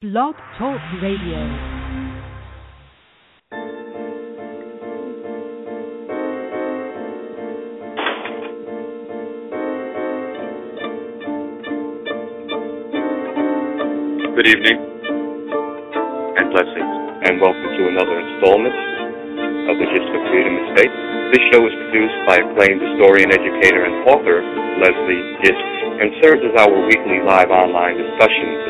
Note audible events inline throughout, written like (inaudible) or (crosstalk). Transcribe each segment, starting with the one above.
Blog Talk Radio. Good evening and blessings, and welcome to another installment of the Gist of Freedom Estate. This show is produced by acclaimed historian, educator, and author Leslie Gist, and serves as our weekly live online discussion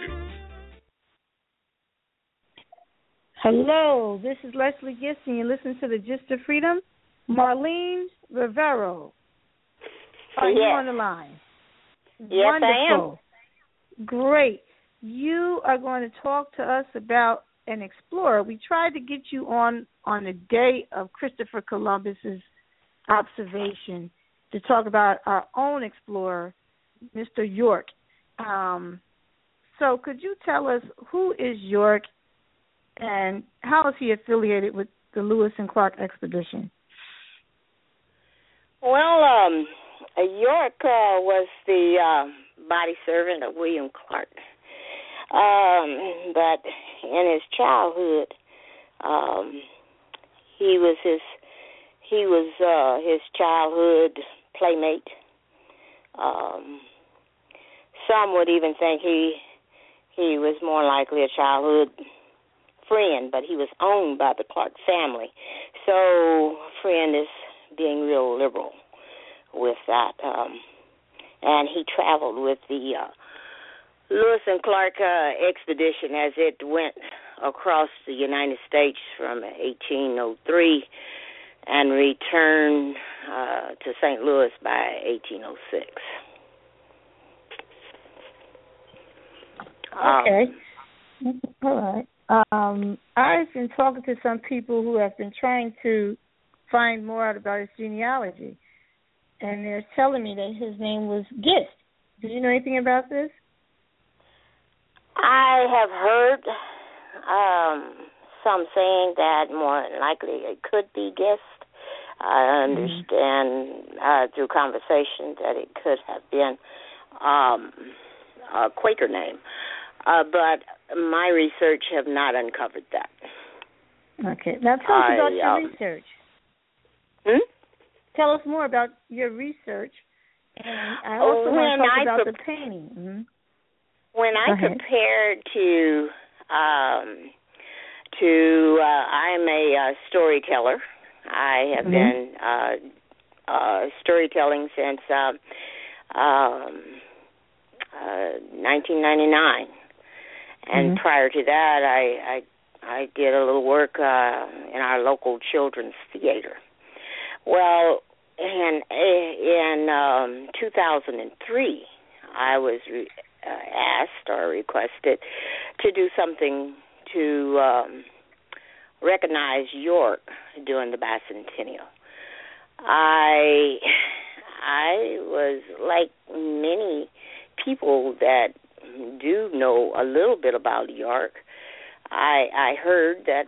Hello, this is Leslie Gist, and you listen to the Gist of Freedom. Marlene Rivero, are you on the line? Yes, I am. Wonderful. Great. You are going to talk to us about an explorer. We tried to get you on on the day of Christopher Columbus's observation to talk about our own explorer, Mr. York. Um, so, could you tell us who is York and how is he affiliated with the Lewis and Clark expedition? Well, um, York uh, was the uh, body servant of William Clark, um, but in his childhood, um, he was his he was uh, his childhood playmate. Um, some would even think he he was more likely a childhood friend, but he was owned by the Clark family. So, friend is being real liberal with that. Um, and he traveled with the uh, Lewis and Clark uh, expedition as it went across the United States from 1803 and returned uh, to St. Louis by 1806. Um, Okay. All right. Um, I've been talking to some people who have been trying to find more out about his genealogy, and they're telling me that his name was Gist. Did you know anything about this? I have heard um, some saying that more than likely it could be Gist. I understand uh, through conversation that it could have been um, a Quaker name, uh, but my research have not uncovered that. Okay. Now tell us I, about your um, research. Hmm? Tell us more about your research. And I Oh, also want to talk I about prep- the painting. hmm When I compared to um, to uh, I'm a uh, storyteller. I have Mhm. been uh, uh, storytelling since um, um, uh, 1999, and Mhm. prior to that, I, I I did a little work uh, in our local children's theater. Well, in in um, 2003, I was re- uh, asked or requested to do something to um, recognize York during the bicentennial. I I was like many people that do know a little bit about York. I I heard that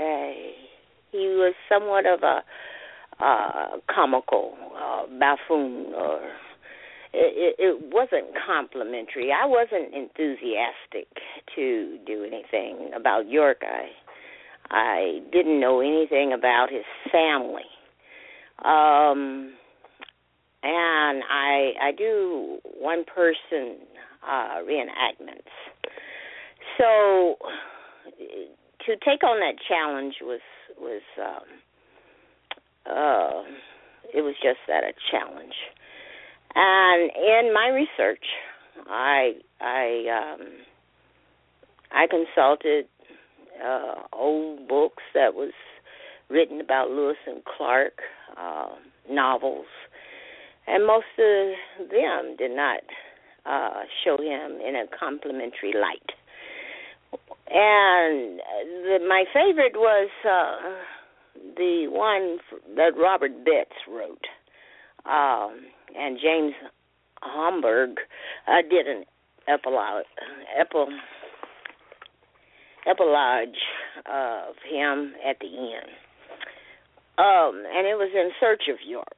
uh, he was somewhat of a uh, comical uh, buffoon or it, it, wasn't complimentary. I wasn't enthusiastic to do anything about York. I I didn't know anything about his family. Um and I I do one person uh reenactments. So to take on that challenge was was um uh it was just that a challenge. And in my research, I I um, I consulted uh, old books that was written about Lewis and Clark, uh, novels, and most of them did not uh, show him in a complimentary light. and the, my favorite was uh, the one that Robert Betts wrote, um, and James Holmberg uh, did an epilogue, epilogue, epilogue of him at the end. Um, and it was in search of York.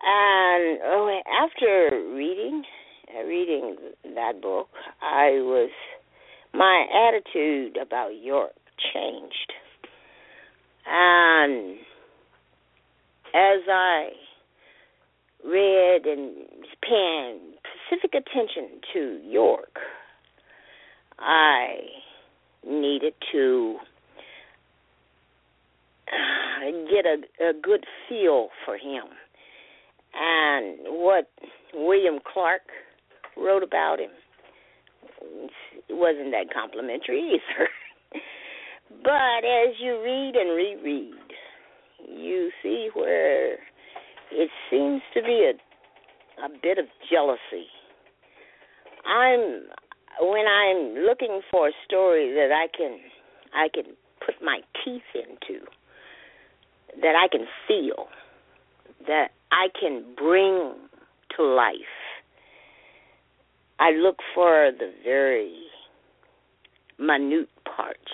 And oh, after reading uh, reading that book, I was my attitude about York changed. And as I read and paying specific attention to York, I needed to uh, get a, a good feel for him. And what William Clark wrote about him wasn't that complimentary either. (laughs) but as you read and reread, you see where it seems to be a a bit of jealousy. I'm when I'm looking for a story that I can I can put my teeth into, that I can feel, that I can bring to life. I look for the very minute parts.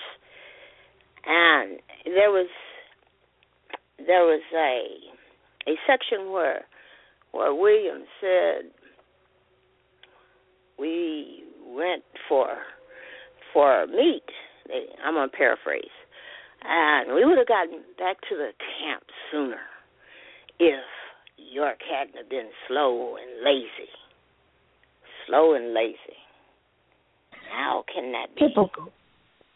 And there was there was a a section where where William said we went for for meat. I'm gonna paraphrase, and we would have gotten back to the camp sooner if York hadn't been slow and lazy. Slow and lazy. How can that be? Typical.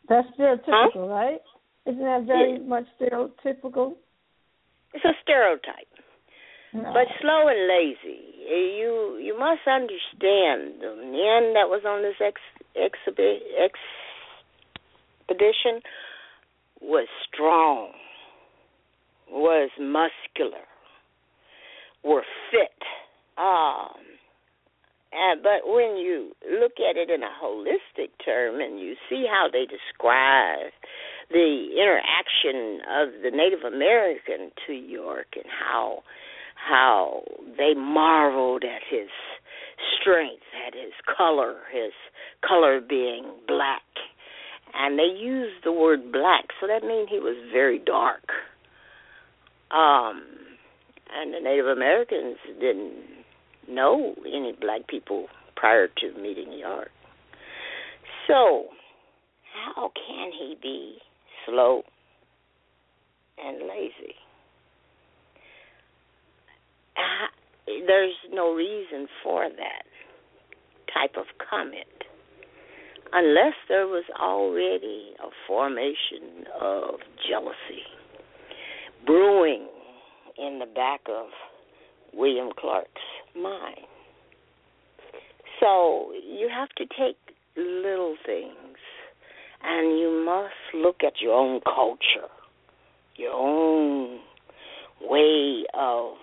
That's stereotypical, huh? right? Isn't that very Yeah. much stereotypical? It's a stereotype. No. But slow and lazy. You you must understand the men that was on this ex, exhibi, expedition was strong, was muscular, were fit. Um, and but when you look at it in a holistic term and you see how they describe the interaction of the Native American to York and how how they marveled at his strength, at his color, his color being black. And they used the word black, so that means he was very dark. Um and the Native Americans didn't know any black people prior to meeting York. So, how can he be slow and lazy? Uh, there's no reason for that type of comment unless there was already a formation of jealousy brewing in the back of William Clark's mind. So you have to take little things and you must look at your own culture, your own way of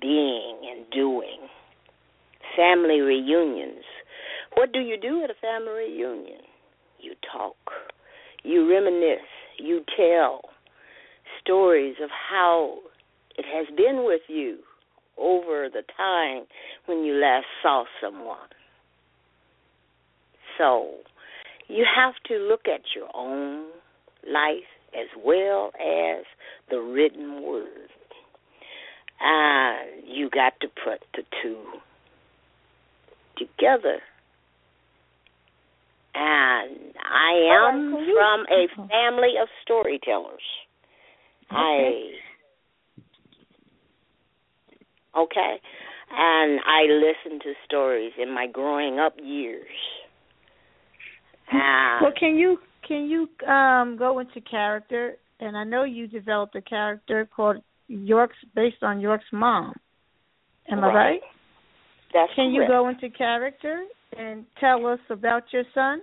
being and doing. Family reunions. What do you do at a family reunion? You talk, you reminisce, you tell stories of how it has been with you over the time when you last saw someone. So you have to look at your own life as well as the written word. And you got to put the two together. And I am All right, so you- from a uh-huh. family of storytellers. I okay, and I listened to stories in my growing up years. And Well, can you can you um go into character? And I know you developed a character called York's based on York's mom. Am I Right. right? that's Can you correct. go into character and tell us about your son?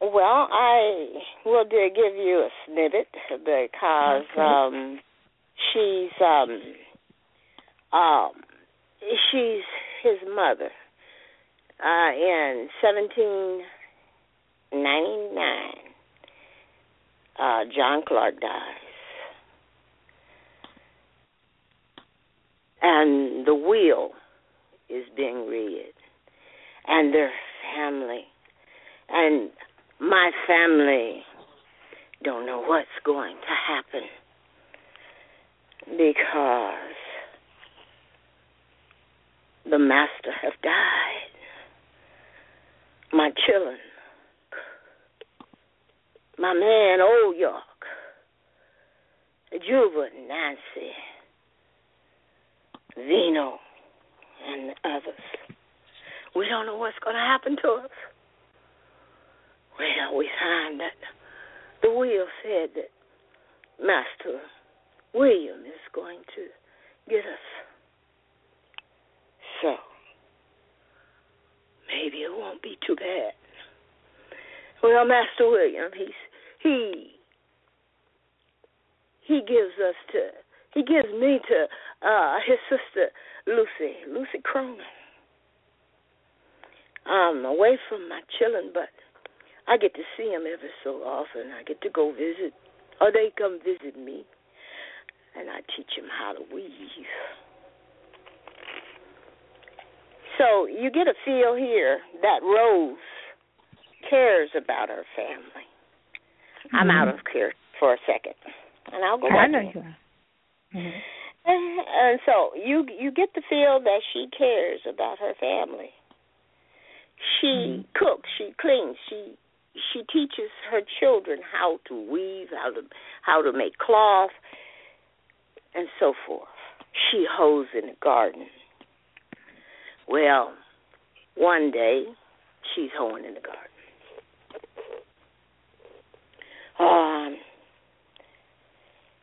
Well, I will give you a snippet because Okay. um she's um um she's his mother. Uh in seventeen 99, uh, John Clark dies. And the wheel is being read. And their family. And my family don't know what's going to happen because the master have died. My children, my man Old York, Juba, Nancy, Vino, and others. We don't know what's going to happen to us. Well, we find that the will said that Master William is going to get us. So, maybe it won't be too bad. Well, Master William, he's he he gives us to he gives me to uh his sister Lucy, Lucy Cronin. I'm away from my children, but I get to see them every so often. I get to go visit, or they come visit me, and I teach them how to weave. So you get a feel here that Rose cares about her family. Mm-hmm. I'm out of here for a second, and I'll go. I know you are. Mm-hmm. And so you you get the feel that she cares about her family. She mm-hmm. cooks, she cleans, she she teaches her children how to weave, how to how to make cloth, and so forth. She hoes in the garden. Well, one day she's hoeing in the garden. Um,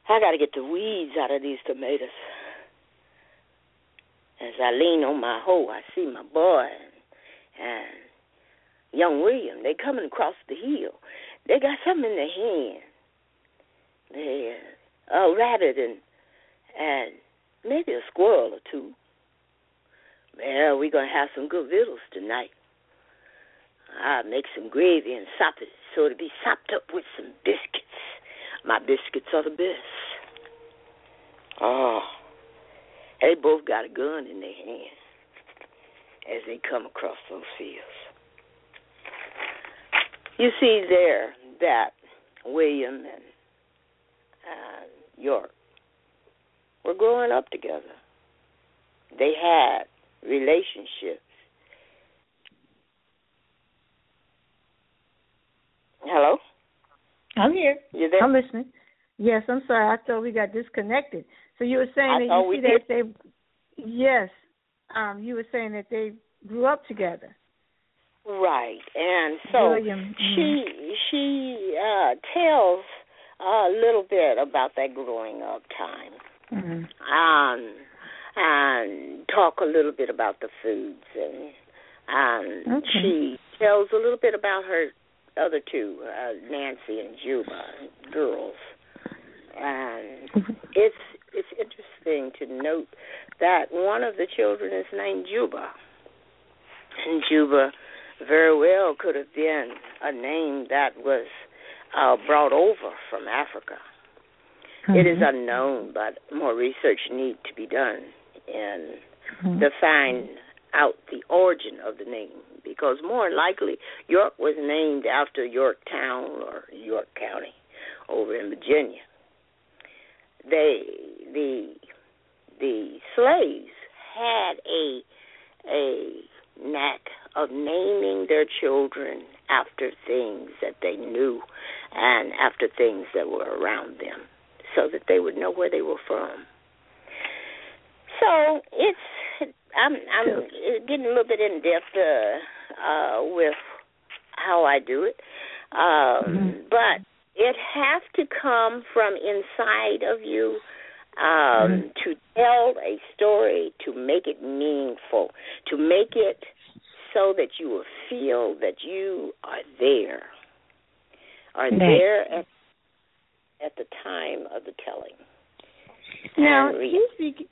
I got to get the weeds out of these tomatoes. As I lean on my hoe, I see my boy and, and young William. They coming across the hill. They got something in their hand. They a rabbit and and maybe a squirrel or two. Well, we're gonna have some good victuals tonight. I'll make some gravy and sop it so it'll be sopped up with some biscuits. My biscuits are the best. Oh, they both got a gun in their hand as they come across those fields. You see there that William and uh, York were growing up together. They had relationships. Hello? I'm here. You there? I'm listening. Yes, I'm sorry. I thought we got disconnected. So you were saying I that you see did. that they yes. Um, you were saying that they grew up together. Right, and so William. she she uh, tells a little bit about that growing up time, Mm-hmm. um, and talk a little bit about the foods, and um, Okay. she tells a little bit about her other two, uh, Nancy and Juba girls, and it's it's interesting to note that one of the children is named Juba, and Juba very well could have been a name that was uh, brought over from Africa. It is Mm-hmm. unknown, but more research need to be done in Mhm. to find out the origin of the name because more likely York was named after Yorktown or York County over in Virginia. They the the slaves had a a knack of naming their children after things that they knew and after things that were around them so that they would know where they were from. So it's I'm I'm getting a little bit in depth uh, uh, with how I do it, um, Mhm. but it has to come from inside of you um, to tell a story, to make it meaningful, to make it so that you will feel that you are there, are Right. there at at the time of the telling. Now he's be-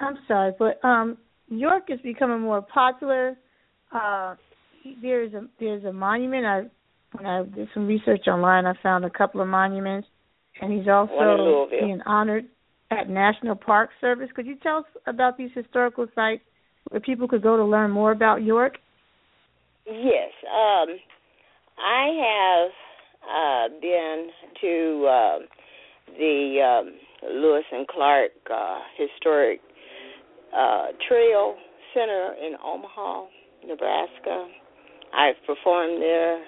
I'm sorry, but um, York is becoming more popular. Uh, there's a there's a monument. I when I did some research online, I found a couple of monuments, and he's also being honored at National Park Service. Could you tell us about these historical sites where people could go to learn more about York? Yes, um, I have uh, been to uh, the um, Lewis and Clark uh, Historic uh, Trail Center in Omaha, Nebraska. I've performed there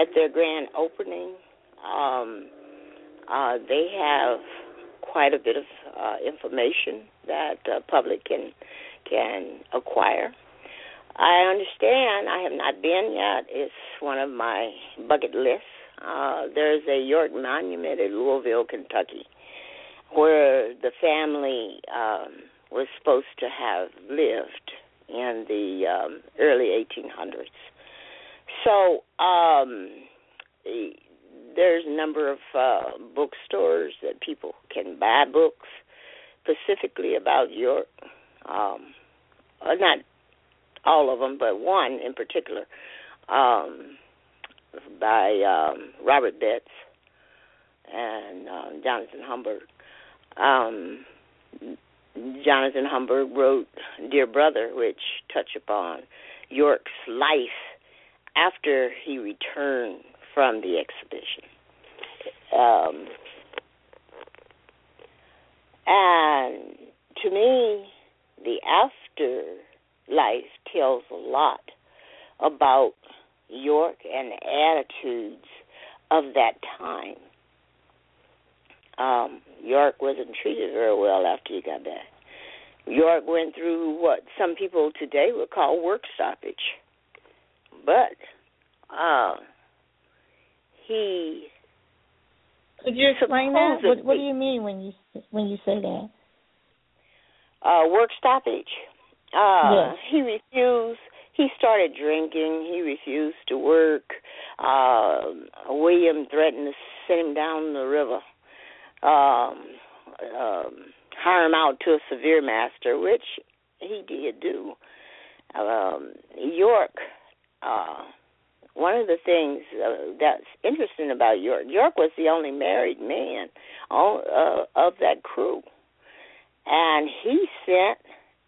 at their grand opening. Um, uh, they have quite a bit of uh, information that the public can can acquire. I understand. I have not been yet. It's one of my bucket lists. Uh, there's a York Monument in Louisville, Kentucky, where the family um, was supposed to have lived in the um, early 1800s. So um, there's a number of uh, bookstores that people can buy books specifically about York. Um, uh, not all of them, but one in particular um, by um, Robert Betts and um, Jonathan Holmberg. Um, Jonathan Holmberg wrote Dear Brother, which touch upon York's life after he returned from the exhibition. Um, and to me, the afterlife tells a lot about York and the attitudes of that time. Um, York wasn't treated very well after he got back. York went through what some people today would call work stoppage. But uh, he could you explain that? What, what do you mean when you when you say that? Uh, work stoppage. Uh, yes. He refused. He started drinking. He refused to work. Uh, William threatened to send him down the river. Um, um, hire him out to a severe master, which he did do. Um, York uh, one of the things uh, that's interesting about York, York was the only married man on, uh, of that crew, and he sent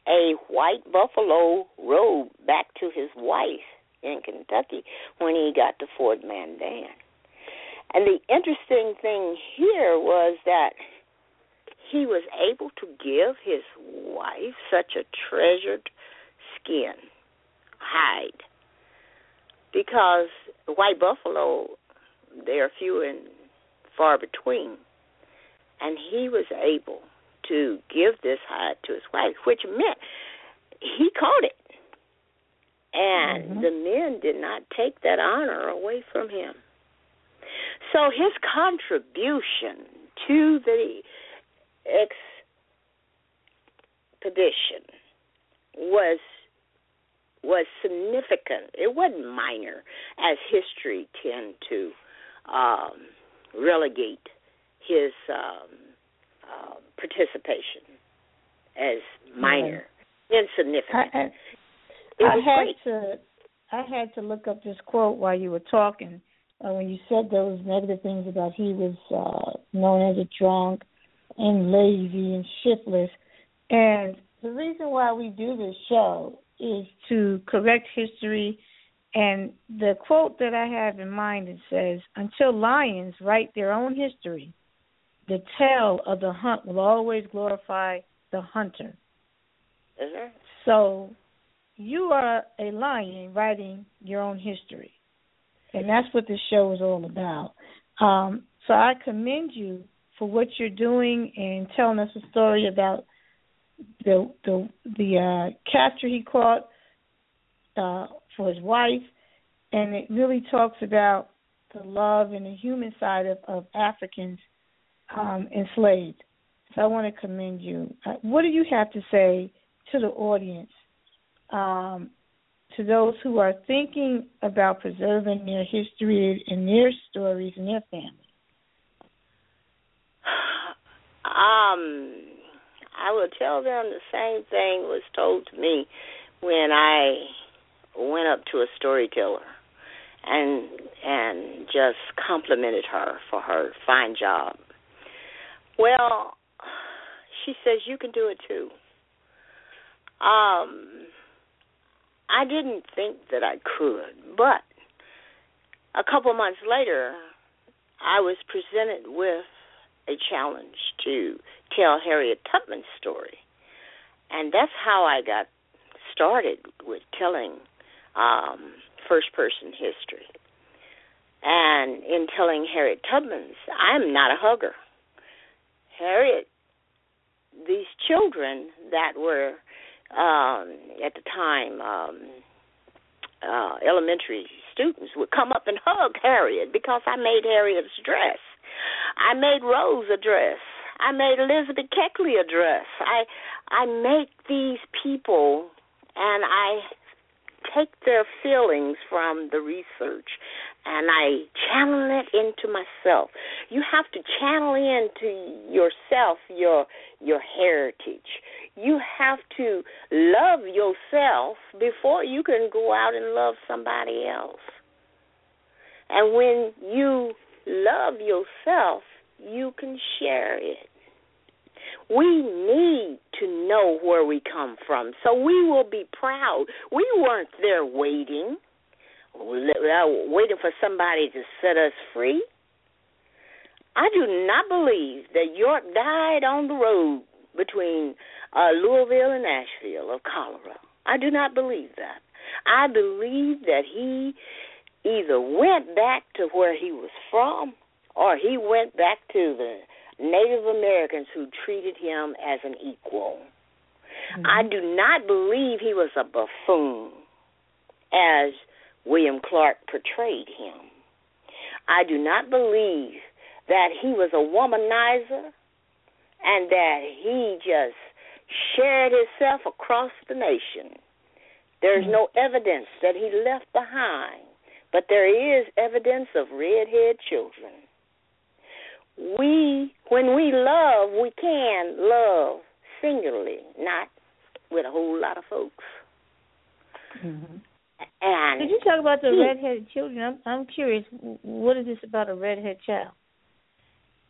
a white buffalo robe back to his wife in Kentucky when he got to Fort Mandan. And the interesting thing here was that he was able to give his wife such a treasured skin, hide, because white buffalo they are few and far between, and he was able to give this hide to his wife, which meant he caught it, and mm-hmm. the men did not take that honor away from him. So his contribution to the expedition was was significant. It wasn't minor, as history tend to um, relegate his um, uh, participation as minor, insignificant. I, I, I had great. to I had to look up this quote while you were talking. Uh, when you said those negative things about he was uh, known as a drunk and lazy and shiftless, and the reason why we do this show is to correct history. And the quote that I have in mind it says, "Until lions write their own history, the tale of the hunt will always glorify the hunter." Mm-hmm. So, you are a lion writing your own history, and that's what this show is all about. Um, so I commend you for what you're doing and telling us a story about the the the uh, capture he caught uh, for his wife, and it really talks about the love and the human side of, of Africans um, enslaved. So I want to commend you. Uh, what do you have to say to the audience, um, to those who are thinking about preserving their history and their stories and their family? Um, I will tell them the same thing was told to me when I went up to a storyteller and and just complimented her for her fine job. Well, she says you can do it too. Um, I didn't think that I could, but a couple months later, I was presented with a challenge to tell Harriet Tubman's story. And that's how I got started with telling um, first person history. And in telling Harriet Tubman's, I'm not a hugger. Harriet, these children that were um, at the time um, uh, elementary students would come up and hug Harriet because I made Harriet's dress. I made Rose a dress. I made Elizabeth Keckley a dress. I I make these people and I take their feelings from the research and I channel it into myself. You have to channel into yourself your your heritage. You have to love yourself before you can go out and love somebody else. And when you love yourself, you can share it. We need to know where we come from, so we will be proud. We weren't there waiting, waiting for somebody to set us free. I do not believe that York died on the road between uh, Louisville and Asheville of cholera. I do not believe that. I believe that he either went back to where he was from or he went back to the Native Americans who treated him as an equal. Mm-hmm. I do not believe he was a buffoon as William Clark portrayed him. I do not believe that he was a womanizer and that he just shared himself across the nation. There's no evidence that he left behind, but there is evidence of redhead children we when we love, we can love singularly, not with a whole lot of folks. Mm-hmm. And could you talk about the he, redheaded children? I'm I'm curious. What is this about a redhead child?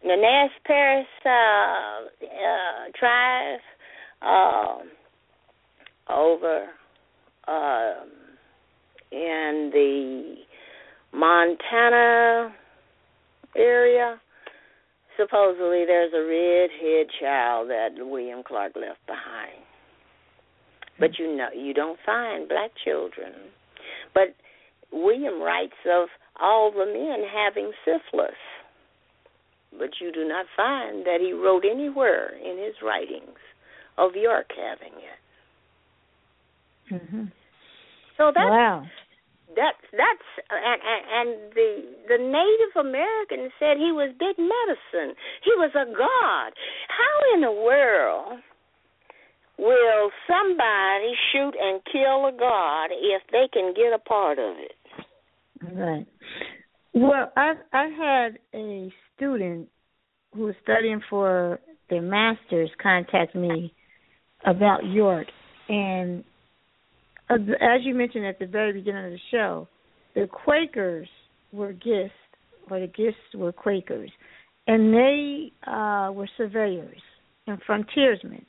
The Nez Perce uh, uh, tribe uh, over uh, in the Montana area supposedly there's a redhead child that William Clark left behind. But you know you don't find black children. But William writes of all the men having syphilis. But you do not find that he wrote anywhere in his writings of York having it. Mm-hmm. So that's wow that that's and, and and the the Native American said he was big medicine. He was a god. How in the world will somebody shoot and kill a god if they can get a part of it? Right. Well, I I had a student who was studying for their masters contact me about York and as you mentioned at the very beginning of the show, the Quakers were Gists, or the Gists were Quakers, and they uh, were surveyors and frontiersmen.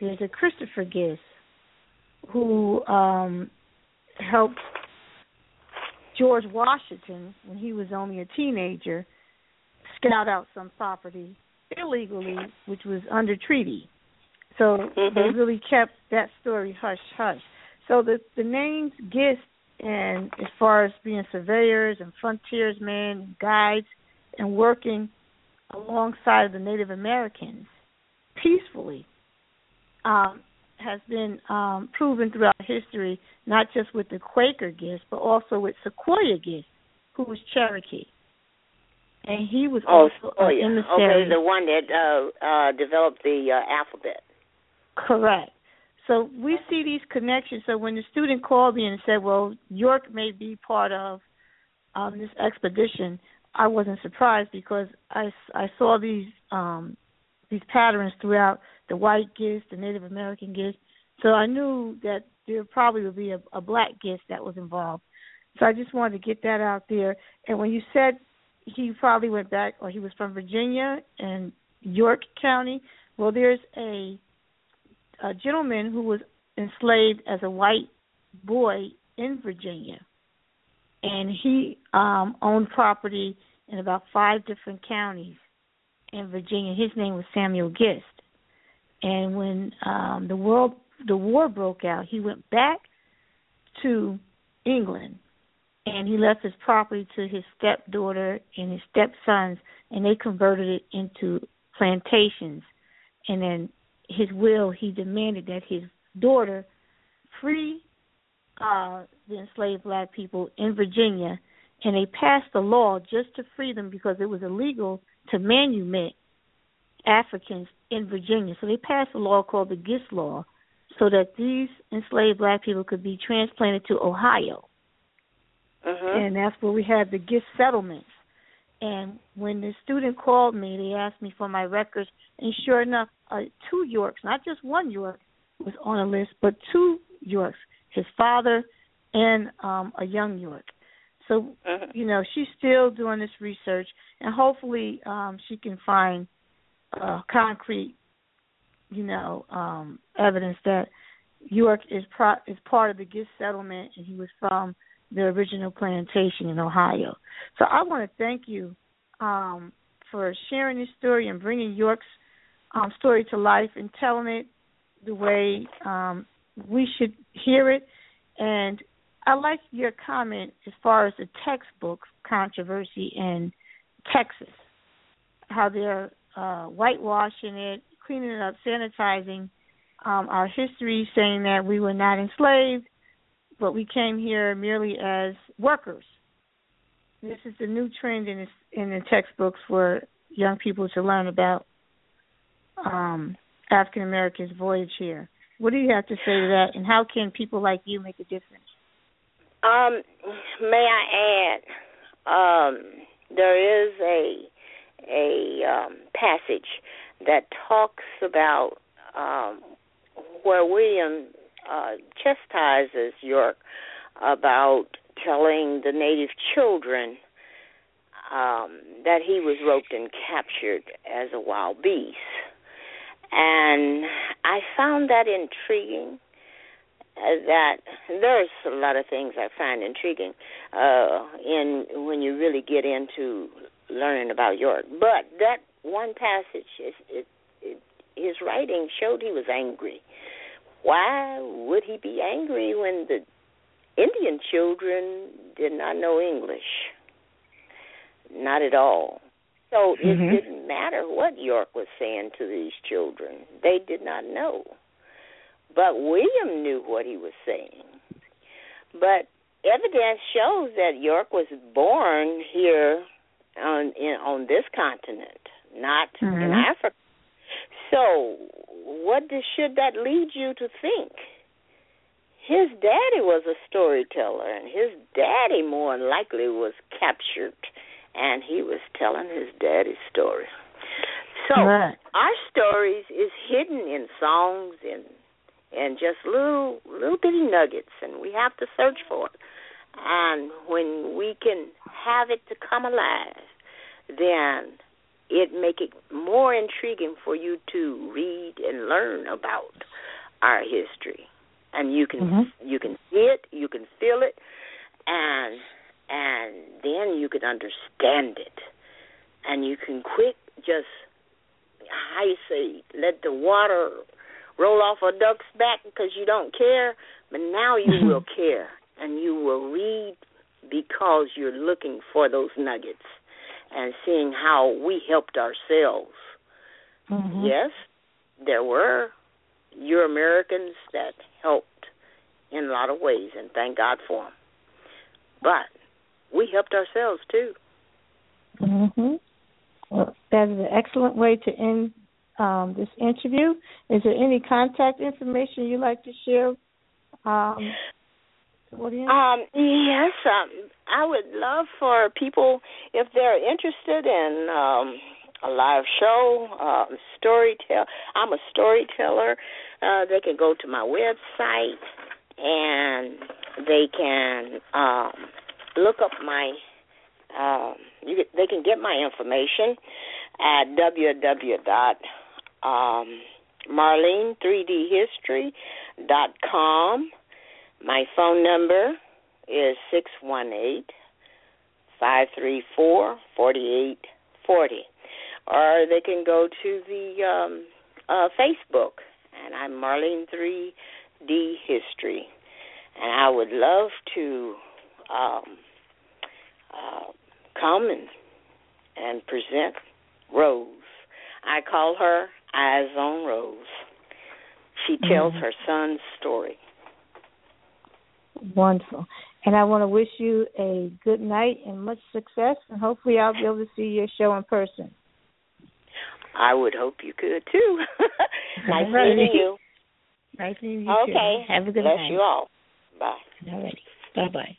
There's a Christopher Gist who um, helped George Washington when he was only a teenager scout out some property illegally, which was under treaty. So mm-hmm. they really kept that story hush hush. So the the names Gist and as far as being surveyors and frontiersmen, guides, and working alongside the Native Americans peacefully um, has been um, proven throughout history, not just with the Quaker Gist, but also with Sequoyah Gist, who was Cherokee. And he was oh, also oh, yeah. emissary. Okay, the one that uh, uh, developed the uh, alphabet. Correct. So we see these connections. So when the student called me and said, "Well, York may be part of um, this expedition," I wasn't surprised because I, I saw these um, these patterns throughout the white Gist, the Native American Gist. So I knew that there probably would be a, a black Gist that was involved. So I just wanted to get that out there. And when you said he probably went back, or he was from Virginia and York County, well, there's a a gentleman who was enslaved as a white boy in Virginia, and he um owned property in about five different counties in Virginia. His name was Samuel Gist. And when um the world the war broke out, he went back to England. And he left his property to his stepdaughter and his stepsons and they converted it into plantations. And then his will he demanded that his daughter free uh the enslaved black people in Virginia. And they passed a law just to free them because it was illegal to manumit Africans in Virginia. So they passed a law called the Gist Law so that these enslaved black people could be transplanted to Ohio. Uh-huh. And that's where we had the Gist settlements. And when the student called me, they asked me for my records, and sure enough, uh, two Yorks, not just one York, was on a list, but two Yorks, his father and um a young York. So, uh-huh. you know, she's still doing this research, and hopefully, um she can find uh concrete, you know, um evidence that York is pro- is part of the Gist settlement, and he was from the original plantation in Ohio. So I want to thank you um, for sharing this story and bringing York's um, story to life and telling it the way um, we should hear it. And I like your comment as far as the textbook controversy in Texas, how they're uh, whitewashing it, cleaning it up, sanitizing um, our history, saying that we were not enslaved but we came here merely as workers. This is the new trend in this, in the textbooks for young people to learn about um, African Americans' voyage here. What do you have to say to that, and how can people like you make a difference? Um, may I add, um, there is a a um, passage that talks about um, where William uh, chastises York about telling the native children um, that he was roped and captured as a wild beast. And I found that intriguing. Uh, that there's a lot of things I find intriguing uh, in when you really get into learning about York. But that one passage, is, it, it, his writing showed he was angry why would he be angry when the Indian children did not know English? Not at all. So mm-hmm. it didn't matter what York was saying to these children. They did not know. But William knew what he was saying. But evidence shows that York was born here on in, on this continent, not mm-hmm. in Africa. So what does, should that lead you to think? His daddy was a storyteller, and his daddy more than likely was captured, and he was telling his daddy's story. So right. our stories is hidden in songs and and just little little bitty nuggets, and we have to search for it. And when we can have it to come alive, then it make it more intriguing for you to read and learn about our history. And you can mm-hmm. you can see it you can feel it and and then you can understand it. And you can quit just how you say let the water roll off a duck's back because you don't care. But now you (laughs) will care and you will read because you're looking for those nuggets and seeing how we helped ourselves. Mm-hmm. Yes, there were Euro Americans that helped in a lot of ways, and thank God for them. But we helped ourselves too. Mhm. Well, that is an excellent way to end um, this interview. Is there any contact information you'd like to share? Um, audience? Um, yes, um, I would love for people if they're interested in um, a live show, um, storytell. I'm a storyteller. Uh, they can go to my website and they can um, look up my. Um, you get, they can get my information at www dot um, marlene3dhistory.com. My phone number is six one eight five three four forty eight forty, or they can go to the um, uh, Facebook, and I'm Marlene Three D History, and I would love to um, uh, come and and present Rose. I call her Eyes on Rose. She tells mm-hmm. her son's story. Wonderful. And I want to wish you a good night and much success, and hopefully I'll be able to see your show in person. I would hope you could too. (laughs) nice right. meeting you. Nice meeting you okay. Too. Have a good Bless night. you all. Bye. All righty. Bye bye.